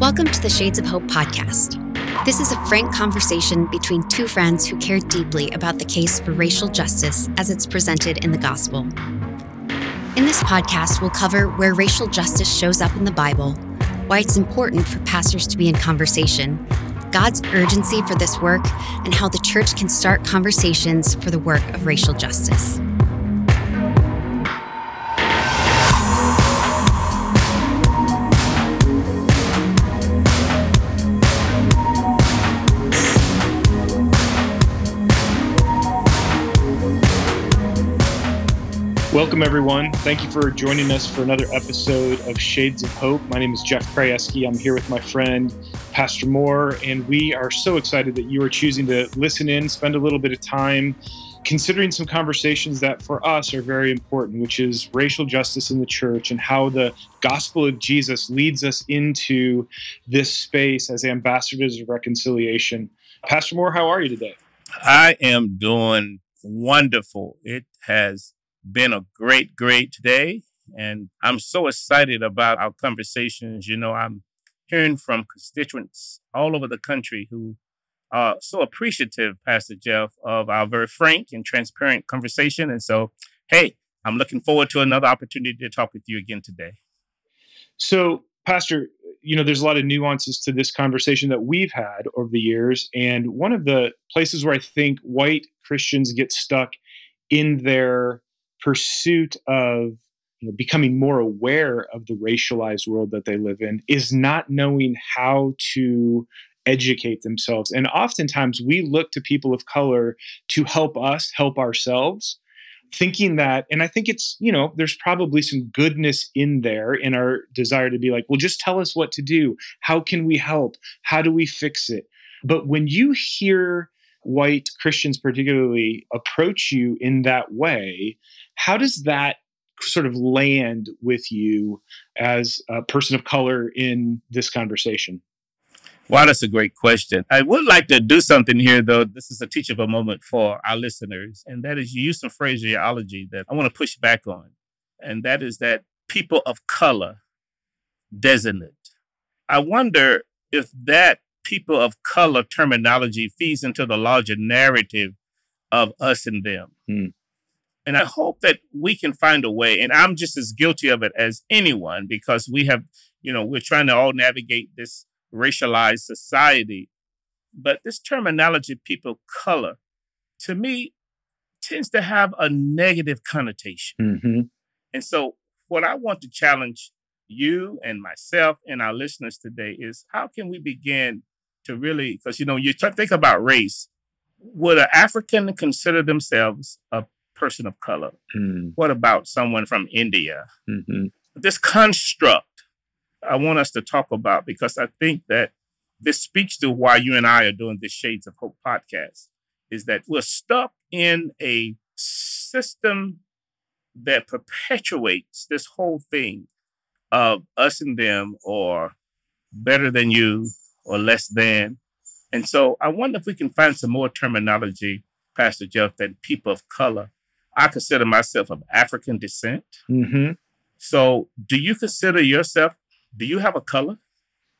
Welcome to the Shades of Hope podcast. This is a frank conversation between two friends who care deeply about the case for racial justice as it's presented in the gospel. In this podcast, we'll cover where racial justice shows up in the Bible, why it's important for pastors to be in conversation, God's urgency for this work, and how the church can start conversations for the work of racial justice. Welcome, everyone. Thank you for joining us for another episode of Shades of Hope. My name is Jeff Krajewski. I'm here with my friend, Pastor Moore, and we are so excited that you are choosing to listen in, spend a little bit of time considering some conversations that for us are very important, which is racial justice in the church and how the gospel of Jesus leads us into this space as ambassadors of reconciliation. Pastor Moore, how are you today? I am doing wonderful. It has been a great, great day. And I'm so excited about our conversations. You know, I'm hearing from constituents all over the country who are so appreciative, Pastor Jeff, of our very frank and transparent conversation. And so, hey, I'm looking forward to another opportunity to talk with you again today. So, Pastor, you know, there's a lot of nuances to this conversation that we've had over the years. And one of the places where I think white Christians get stuck in their pursuit of you know, becoming more aware of the racialized world that they live in is not knowing how to educate themselves. And oftentimes we look to people of color to help us help ourselves, thinking that, and I think it's, you know, there's probably some goodness in there in our desire to be like, well, just tell us what to do. How can we help? How do we fix it? But when you hear white Christians, particularly, approach you in that way, how does that sort of land with you as a person of color in this conversation? Wow, that's a great question. I would like to do something here, though. This is a teachable moment for our listeners, and that is you use some phraseology that I want to push back on, and that is that people of color designate. I wonder if that people of color terminology feeds into the larger narrative of us and them. Hmm. And I hope that we can find a way. And I'm just as guilty of it as anyone because we have, you know, we're trying to all navigate this racialized society. But this terminology, people color, to me, tends to have a negative connotation. Mm-hmm. And so, what I want to challenge you and myself and our listeners today is how can we begin to really, because you know, you think about race, would an African consider themselves a person of color? Mm. What about someone from India? Mm-hmm. This construct I want us to talk about because I think that this speaks to why you and I are doing this Shades of Hope podcast is that we're stuck in a system that perpetuates this whole thing of us and them or better than you or less than. And so I wonder if we can find some more terminology, Pastor Jeff, than people of color. I consider myself of African descent. Mm-hmm. So do you consider yourself, do you have a color?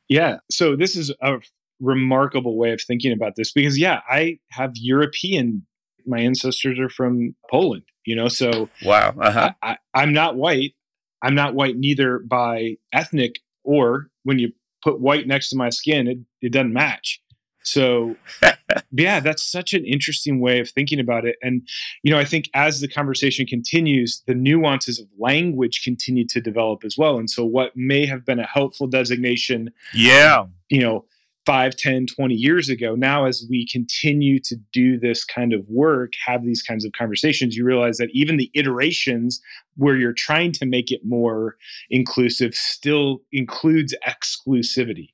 Yeah. So this is a remarkable way of thinking about this because, yeah, I have European, my ancestors are from Poland, you know, so wow. Uh-huh. I, I, I'm not white. I'm not white neither by ethnic or when you put white next to my skin, it, it doesn't match. So, yeah, that's such an interesting way of thinking about it. And, you know, I think as the conversation continues, the nuances of language continue to develop as well. And so, what may have been a helpful designation, yeah, you know, 5 10 20 years ago now as we continue to do this kind of work have these kinds of conversations you realize that even the iterations where you're trying to make it more inclusive still includes exclusivity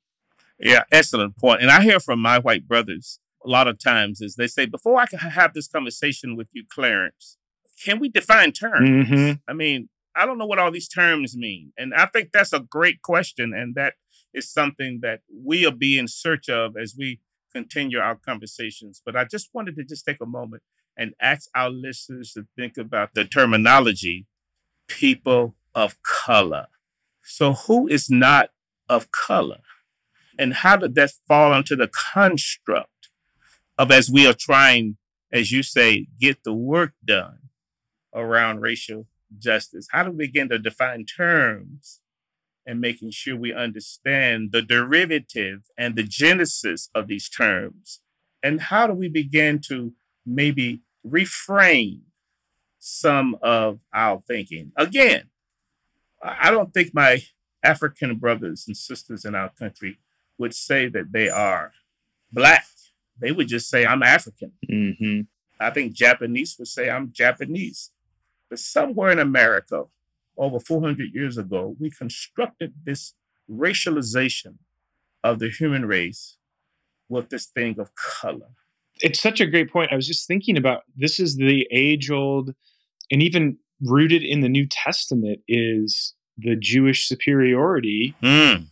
yeah excellent point. and i hear from my white brothers a lot of times is they say before i can have this conversation with you clarence can we define terms mm-hmm. i mean i don't know what all these terms mean and i think that's a great question and that is something that we'll be in search of as we continue our conversations. But I just wanted to just take a moment and ask our listeners to think about the terminology people of color. So, who is not of color? And how did that fall into the construct of as we are trying, as you say, get the work done around racial justice? How do we begin to define terms and making sure we understand the derivative and the genesis of these terms? And how do we begin to maybe reframe some of our thinking? Again, I don't think my African brothers and sisters in our country would say that they are black. They would just say, I'm African. Mm-hmm. I think Japanese would say, I'm Japanese. But somewhere in America, over 400 years ago, we constructed this racialization of the human race with this thing of color. It's such a great point. I was just thinking about this is the age old and even rooted in the New Testament is the Jewish superiority. Mm.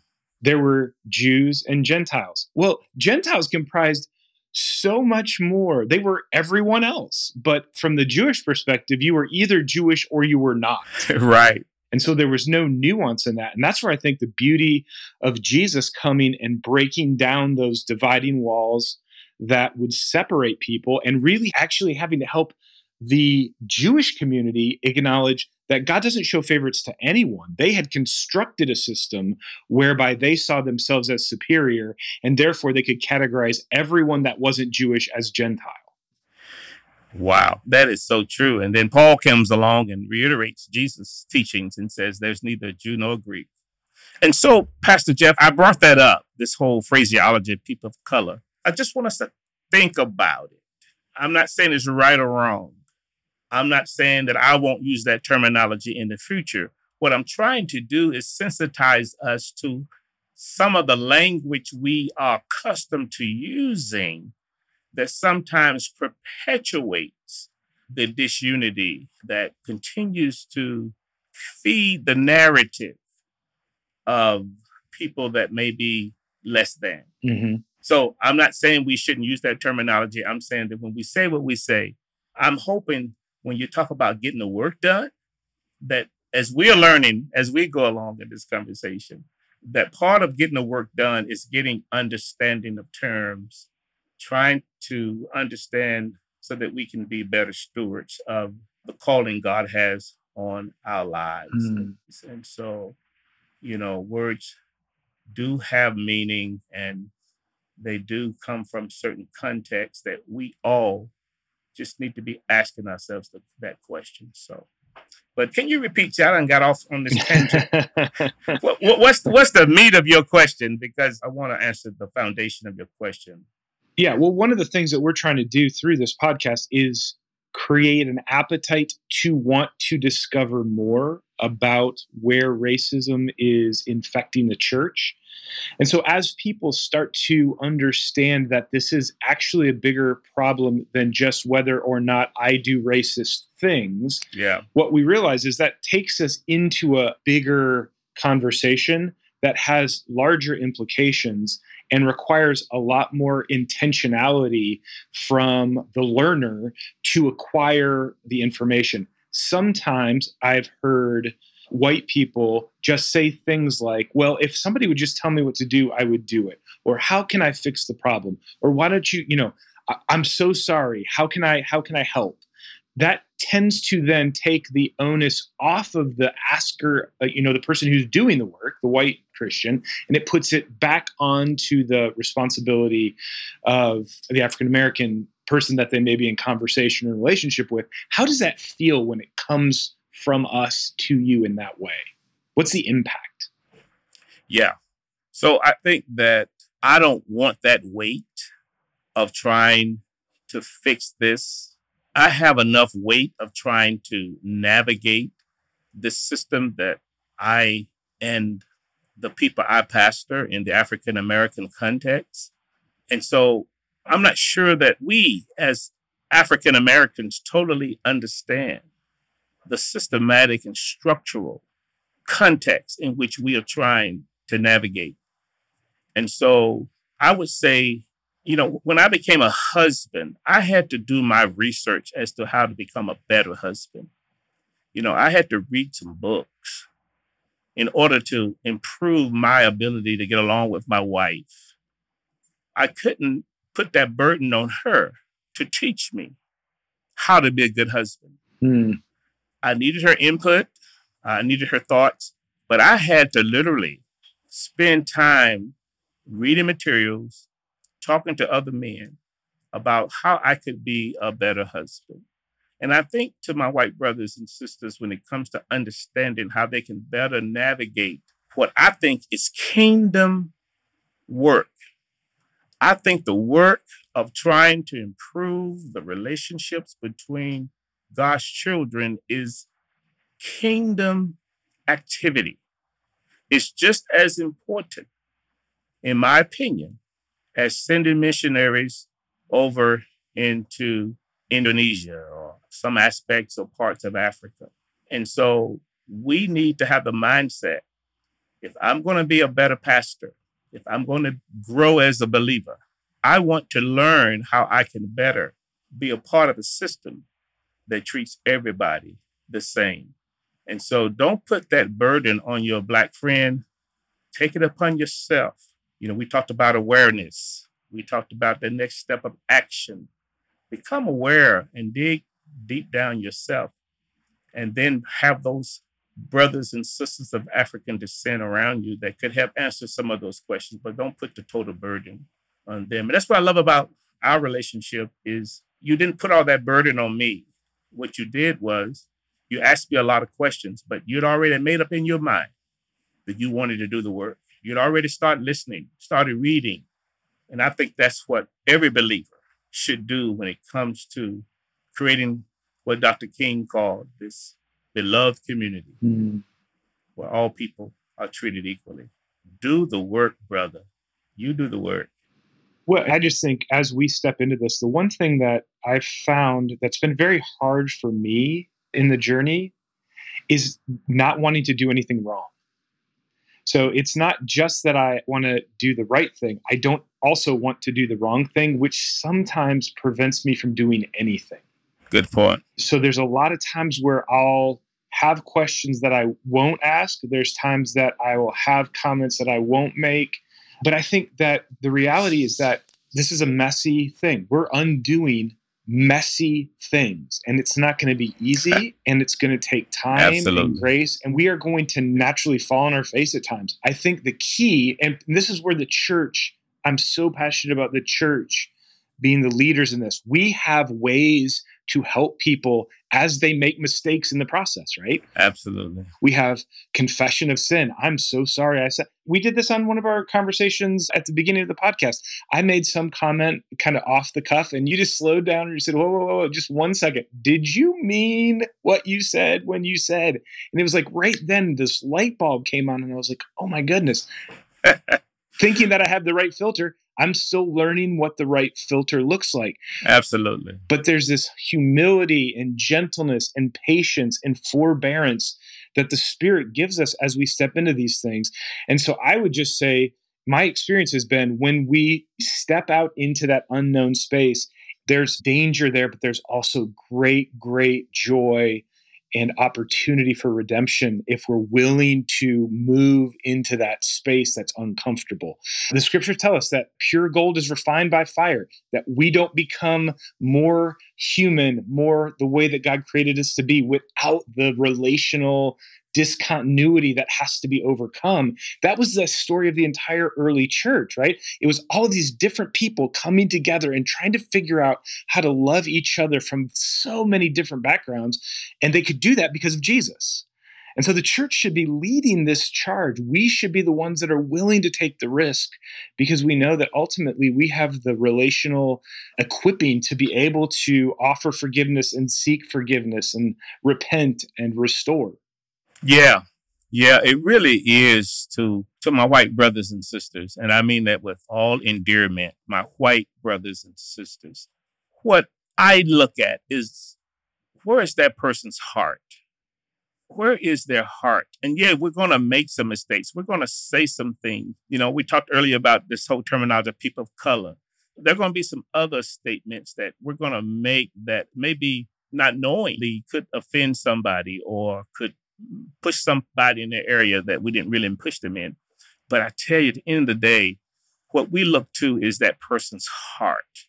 There were Jews and Gentiles. Well, Gentiles comprised so much more. They were everyone else. But from the Jewish perspective, you were either Jewish or you were not. right. And so there was no nuance in that. And that's where I think the beauty of Jesus coming and breaking down those dividing walls that would separate people and really actually having to help the Jewish community acknowledged that God doesn't show favorites to anyone. They had constructed a system whereby they saw themselves as superior, and therefore they could categorize everyone that wasn't Jewish as Gentile. Wow, that is so true. And then Paul comes along and reiterates Jesus' teachings and says, There's neither Jew nor Greek. And so, Pastor Jeff, I brought that up, this whole phraseology of people of color. I just want us to think about it. I'm not saying it's right or wrong. I'm not saying that I won't use that terminology in the future. What I'm trying to do is sensitize us to some of the language we are accustomed to using that sometimes perpetuates the disunity that continues to feed the narrative of people that may be less than. Mm-hmm. So I'm not saying we shouldn't use that terminology. I'm saying that when we say what we say, I'm hoping when you talk about getting the work done, that as we're learning, as we go along in this conversation, that part of getting the work done is getting understanding of terms trying to understand so that we can be better stewards of the calling God has on our lives. Mm. And, and so, you know, words do have meaning and they do come from certain contexts that we all just need to be asking ourselves the, that question. So, but can you repeat? I done got off on this tangent. what, what, what's what's the meat of your question? Because I want to answer the foundation of your question. Yeah, well, one of the things that we're trying to do through this podcast is create an appetite to want to discover more about where racism is infecting the church. And so, as people start to understand that this is actually a bigger problem than just whether or not I do racist things, Yeah. what we realize is that takes us into a bigger conversation that has larger implications and requires a lot more intentionality from the learner to acquire the information. Sometimes I've heard white people just say things like, well, if somebody would just tell me what to do, I would do it. Or how can I fix the problem? Or why don't you, you know, I- I'm so sorry. How can I how can I help? That tends to then take the onus off of the asker, uh, you know, the person who's doing the work, the white Christian, and it puts it back onto the responsibility of the African American person that they may be in conversation or relationship with. How does that feel when it comes from us to you in that way? What's the impact? Yeah. So I think that I don't want that weight of trying to fix this. I have enough weight of trying to navigate the system that I and the people I pastor in the African American context. And so I'm not sure that we as African Americans totally understand the systematic and structural context in which we are trying to navigate. And so I would say, you know, when I became a husband, I had to do my research as to how to become a better husband. You know, I had to read some books in order to improve my ability to get along with my wife I couldn't put that burden on her to teach me how to be a good husband. Mm. I needed her input, I needed her thoughts, but I had to literally spend time reading materials, talking to other men about how I could be a better husband. And I think to my white brothers and sisters, when it comes to understanding how they can better navigate what I think is kingdom work, I think the work of trying to improve the relationships between God's children is kingdom activity. It's just as important, in my opinion, as sending missionaries over into Indonesia or some aspects or parts of Africa. And so we need to have the mindset if I'm going to be a better pastor, if I'm going to grow as a believer, I want to learn how I can better be a part of a system that treats everybody the same. And so don't put that burden on your Black friend. Take it upon yourself. You know, we talked about awareness, we talked about the next step of action. Become aware and dig deep down yourself, and then have those brothers and sisters of African descent around you that could help answer some of those questions, but don't put the total burden on them. And that's what I love about our relationship is you didn't put all that burden on me. What you did was you asked me a lot of questions, but you'd already made up in your mind that you wanted to do the work. You'd already started listening, started reading. And I think that's what every believer should do when it comes to creating what Dr. King called this beloved community Mm. where all people are treated equally. Do the work, brother. You do the work. Well, I just think as we step into this, the one thing that I've found that's been very hard for me in the journey is not wanting to do anything wrong. So it's not just that I want to do the right thing. I don't also want to do the wrong thing, which sometimes prevents me from doing anything. Good point. So there's a lot of times where I'll have questions that I won't ask. There's times that I will have comments that I won't make. But I think that the reality is that this is a messy thing. We're undoing messy things, and it's not going to be easy, and it's going to take time Absolutely. and grace, and we are going to naturally fall on our face at times. I think the key, and this is where the church, I'm so passionate about the church being the leaders in this. We have ways to help people as they make mistakes in the process, right? Absolutely. We have confession of sin. I'm so sorry. I said we did this on one of our conversations at the beginning of the podcast. I made some comment kind of off the cuff, and you just slowed down and you said, whoa, whoa, whoa, whoa, just one second. Did you mean what you said when you said? And it was like right then this light bulb came on, and I was like, oh my goodness. Thinking that I have the right filter, I'm still learning what the right filter looks like. Absolutely. But there's this humility and gentleness and patience and forbearance that the Spirit gives us as we step into these things. And so I would just say, my experience has been when we step out into that unknown space, there's danger there, but there's also great, great joy and opportunity for redemption if we're willing to move into that space that's uncomfortable. The scriptures tell us that pure gold is refined by fire, that we don't become more human, more the way that God created us to be without the relational discontinuity that has to be overcome. That was the story of the entire early church, right? It was all these different people coming together and trying to figure out how to love each other from so many different backgrounds. And they could do that because of Jesus. And so the church should be leading this charge. We should be the ones that are willing to take the risk because we know that ultimately we have the relational equipping to be able to offer forgiveness and seek forgiveness and repent and restore. Yeah. Yeah, it really is to to my white brothers and sisters, and I mean that with all endearment, my white brothers and sisters. What I look at is where is that person's heart? Where is their heart? And yeah, we're going to make some mistakes. We're going to say some things. You know, we talked earlier about this whole terminology of people of color. There are going to be some other statements that we're going to make that maybe not knowingly could offend somebody or could push somebody in their area that we didn't really push them in. But I tell you, at the end of the day, what we look to is that person's heart.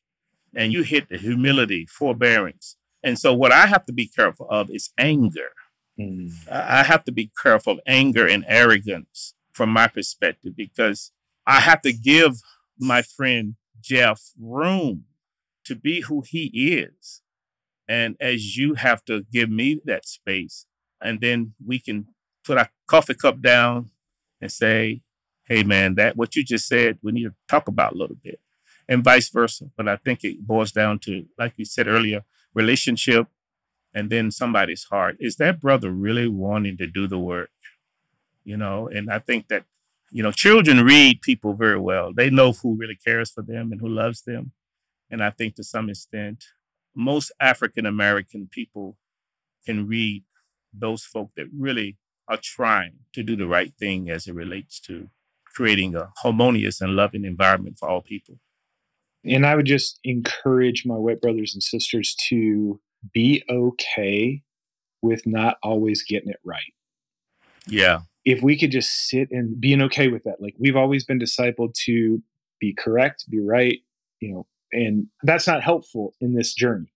And you hit the humility, forbearance. And so, what I have to be careful of is anger. Mm. I have to be careful of anger and arrogance from my perspective because I have to give my friend Jeff room to be who he is. And as you have to give me that space, and then we can put our coffee cup down and say, hey man, that what you just said, we need to talk about a little bit. And vice versa. But I think it boils down to, like you said earlier, relationship and then somebody's heart. Is that brother really wanting to do the work? You know, and I think that, you know, children read people very well. They know who really cares for them and who loves them. And I think to some extent, most African American people can read those folk that really are trying to do the right thing as it relates to creating a harmonious and loving environment for all people. And I would just encourage my white brothers and sisters to be okay with not always getting it right. Yeah. If we could just sit and being okay with that. Like we've always been discipled to be correct, be right, you know, and that's not helpful in this journey.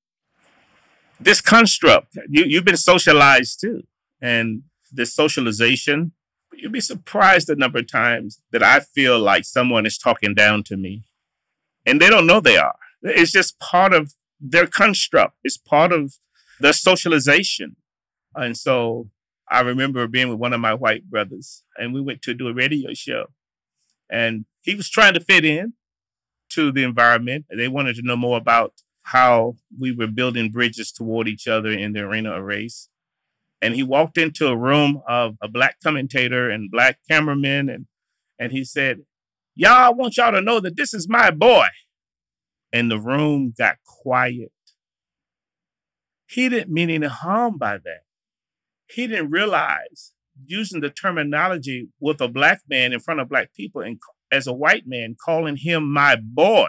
This construct, you, you've been socialized too. And this socialization, you'd be surprised the number of times that I feel like someone is talking down to me and they don't know they are. It's just part of their construct, it's part of their socialization. And so I remember being with one of my white brothers and we went to do a radio show and he was trying to fit in to the environment. They wanted to know more about how we were building bridges toward each other in the arena of race. And he walked into a room of a black commentator and black cameramen, and and he said, Y'all, I want y'all to know that this is my boy. And the room got quiet. He didn't mean any harm by that. He didn't realize using the terminology with a black man in front of black people and as a white man calling him my boy.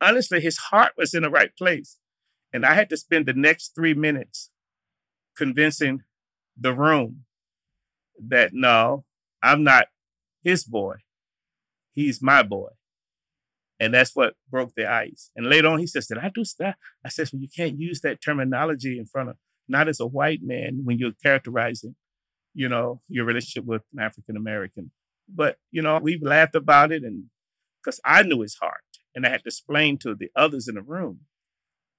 Honestly, his heart was in the right place. And I had to spend the next three minutes convincing the room that no, I'm not his boy. He's my boy. And that's what broke the ice. And later on, he says, Did I do that? I said, Well, you can't use that terminology in front of, not as a white man when you're characterizing, you know, your relationship with an African American. But, you know, we've laughed about it and because I knew his heart and I had to explain to the others in the room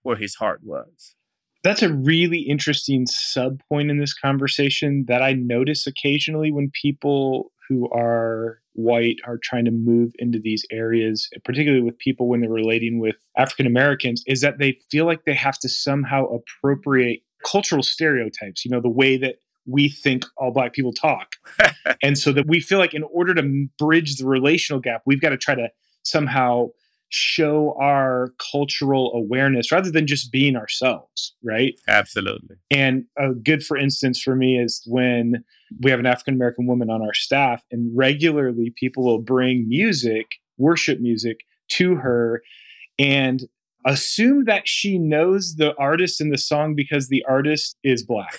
where his heart was. That's a really interesting sub point in this conversation that I notice occasionally when people who are white are trying to move into these areas, particularly with people when they're relating with African Americans, is that they feel like they have to somehow appropriate cultural stereotypes, you know, the way that we think all black people talk. and so that we feel like in order to bridge the relational gap, we've got to try to somehow show our cultural awareness rather than just being ourselves, right? Absolutely. And a good, for instance, for me is when we have an African American woman on our staff, and regularly people will bring music, worship music, to her and assume that she knows the artist in the song because the artist is black.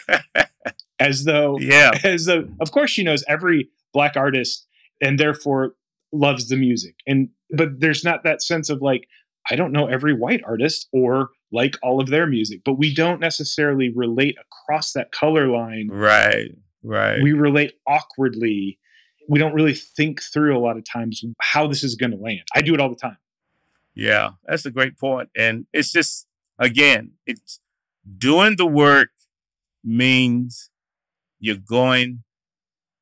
as though, yeah, as though, of course, she knows every black artist and therefore loves the music. And but there's not that sense of like, I don't know every white artist or like all of their music, but we don't necessarily relate across that color line. Right. Right. We relate awkwardly. We don't really think through a lot of times how this is going to land. I do it all the time. Yeah, that's a great. And it's just, again, it's doing the work means you're going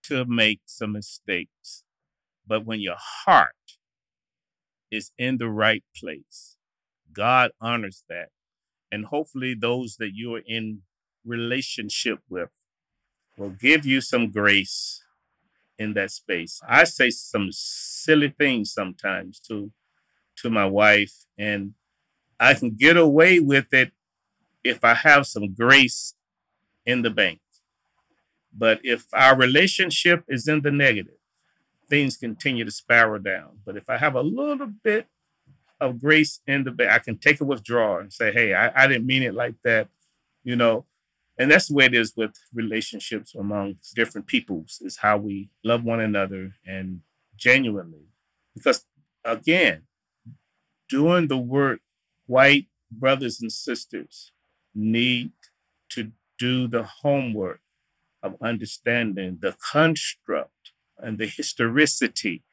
to make some mistakes. But when your heart is in the right place, God honors that. And hopefully, those that you're in relationship with will give you some grace in that space. I say some silly things sometimes to to my wife and I can get away with it if I have some grace in the bank. But if our relationship is in the negative, things continue to spiral down. But if I have a little bit of grace in the I can take a withdrawal and say, hey, I, I didn't mean it like that, you know. And that's the way it is with relationships among different peoples, is how we love one another and genuinely. Because again, doing the work white brothers and sisters need to do the homework of understanding the construct and the historicity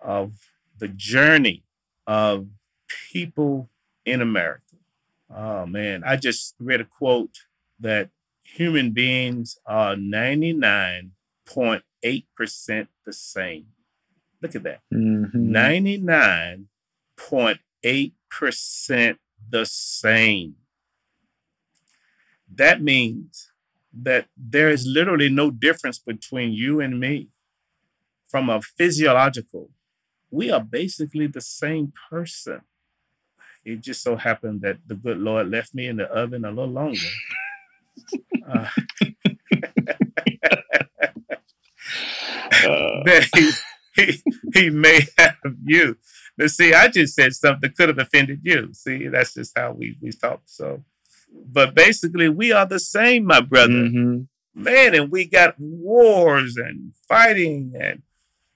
of the journey of people in America. Oh man, I just read a quote that human beings are 99.8% the same. Look at that. Mm-hmm. 99.8% the same. That means that there is literally no difference between you and me from a physiological. We are basically the same person. It just so happened that the good Lord left me in the oven a little longer. uh, that he, he, he may have you. But see, I just said something that could have offended you. See, that's just how we, we talk. So, but basically, we are the same, my brother. Mm-hmm. Man, and we got wars and fighting and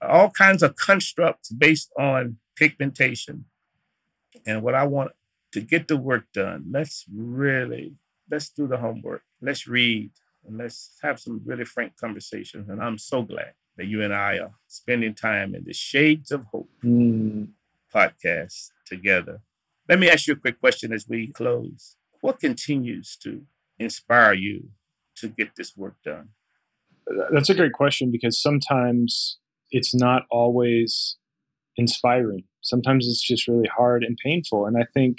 all kinds of constructs based on pigmentation. And what I want to get the work done, let's really let's do the homework. Let's read and let's have some really frank conversations. And I'm so glad that you and I are spending time in the Shades of Hope mm. podcast together. Let me ask you a quick question as we close. What continues to inspire you to get this work done? That's a great question because sometimes it's not always inspiring. Sometimes it's just really hard and painful. And I think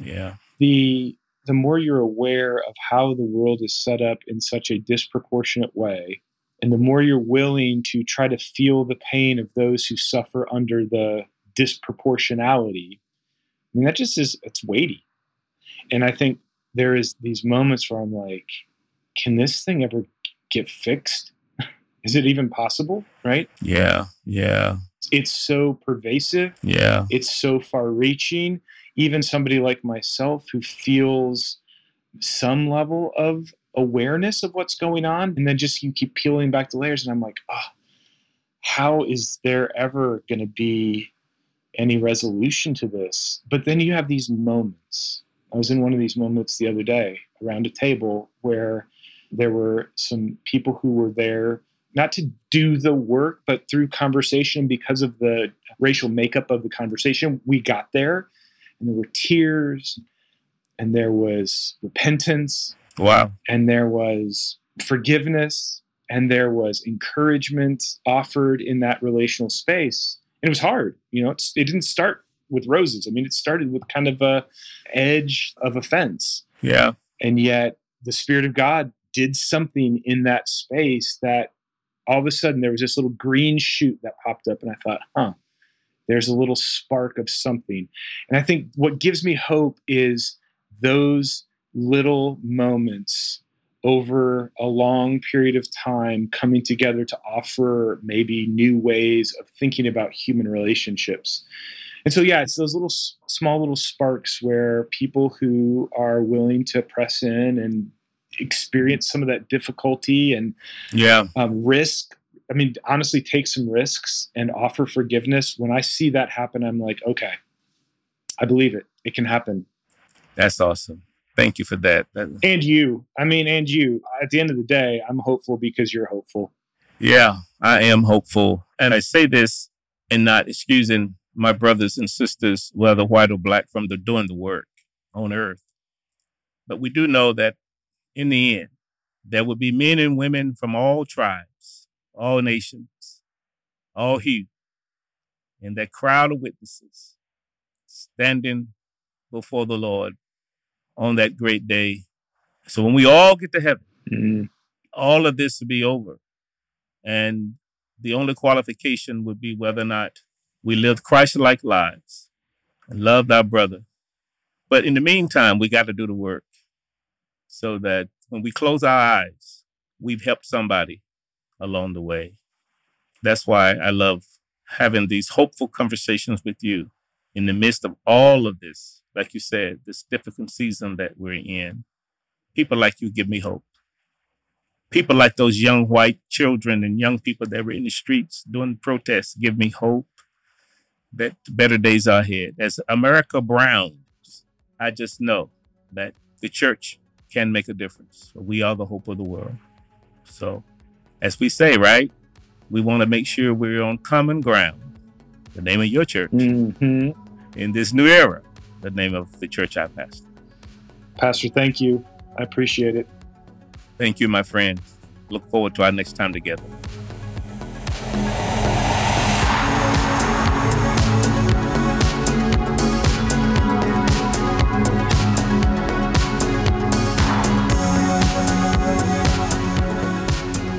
yeah. The the more you're aware of how the world is set up in such a disproportionate way, and the more you're willing to try to feel the pain of those who suffer under the disproportionality, I mean, that just is, it's weighty. And I think there is these moments where I'm like, can this thing ever get fixed? Is it even possible? Right? Yeah. Yeah. It's so pervasive. Yeah. It's so far reaching even somebody like myself who feels some level of awareness of what's going on and then just you keep peeling back the layers and i'm like oh, how is there ever going to be any resolution to this but then you have these moments i was in one of these moments the other day around a table where there were some people who were there not to do the work but through conversation because of the racial makeup of the conversation we got there. And there were tears and there was repentance. Wow. And there was forgiveness and there was encouragement offered in that relational space. And it was hard you know it didn't start with roses. I mean it started with kind of a edge of offense. Yeah. And yet the spirit of god did something in that space that all of a sudden there was this little green shoot that popped up and i thought huh there's a little spark of something. And I think what gives me hope is those little moments over a long period of time coming together to offer maybe new ways of thinking about human relationships. And so, yeah, it's those little small little sparks where people who are willing to press in and experience some of that difficulty and yeah um, risk I mean, honestly, take some risks and offer forgiveness. When I see that happen, I'm like, okay, I believe it. It can happen. That's awesome. Thank you for that. that. And you. I mean, and you. At the end of the day, I'm hopeful because you're hopeful. Yeah, I am hopeful. And I say this and not excusing my brothers and sisters, whether white or black, from the doing the work on earth. But we do know that in the end, there will be men and women from all tribes all nations, all hues, and that crowd of witnesses standing before the Lord on that great day. So when we all get to heaven, mm-hmm. all of this will be over. And the only qualification would be whether or not we lived Christ like lives and loved our brother. But in the meantime, we got to do the work so that when we close our eyes, we've helped somebody along the way. That's why I love having these hopeful conversations with you in the midst of all of this, like you said, this difficult season that we're in. People like you give me hope. people like those young white children and young people that were in the streets doing protests give me hope that better days are ahead. As America Browns, I just know that the church can make a difference. We are the hope of the world. So, as we say, right, we want to make sure we're on common ground. The name of your church mm-hmm. in this new era, the name of the church I pastor. Pastor, thank you. I appreciate it. Thank you, my friend. Look forward to our next time together.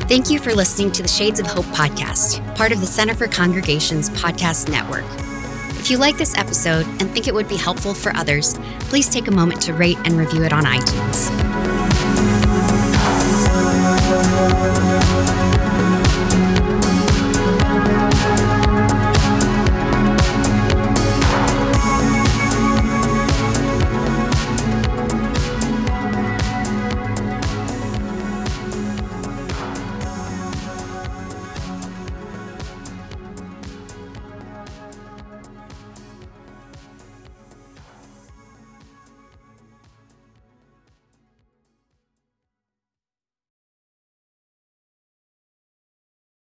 Thank you for listening to the Shades of Hope podcast, part of the Center for Congregations podcast network. If you like this episode and think it would be helpful for others, please take a moment to rate and review it on iTunes.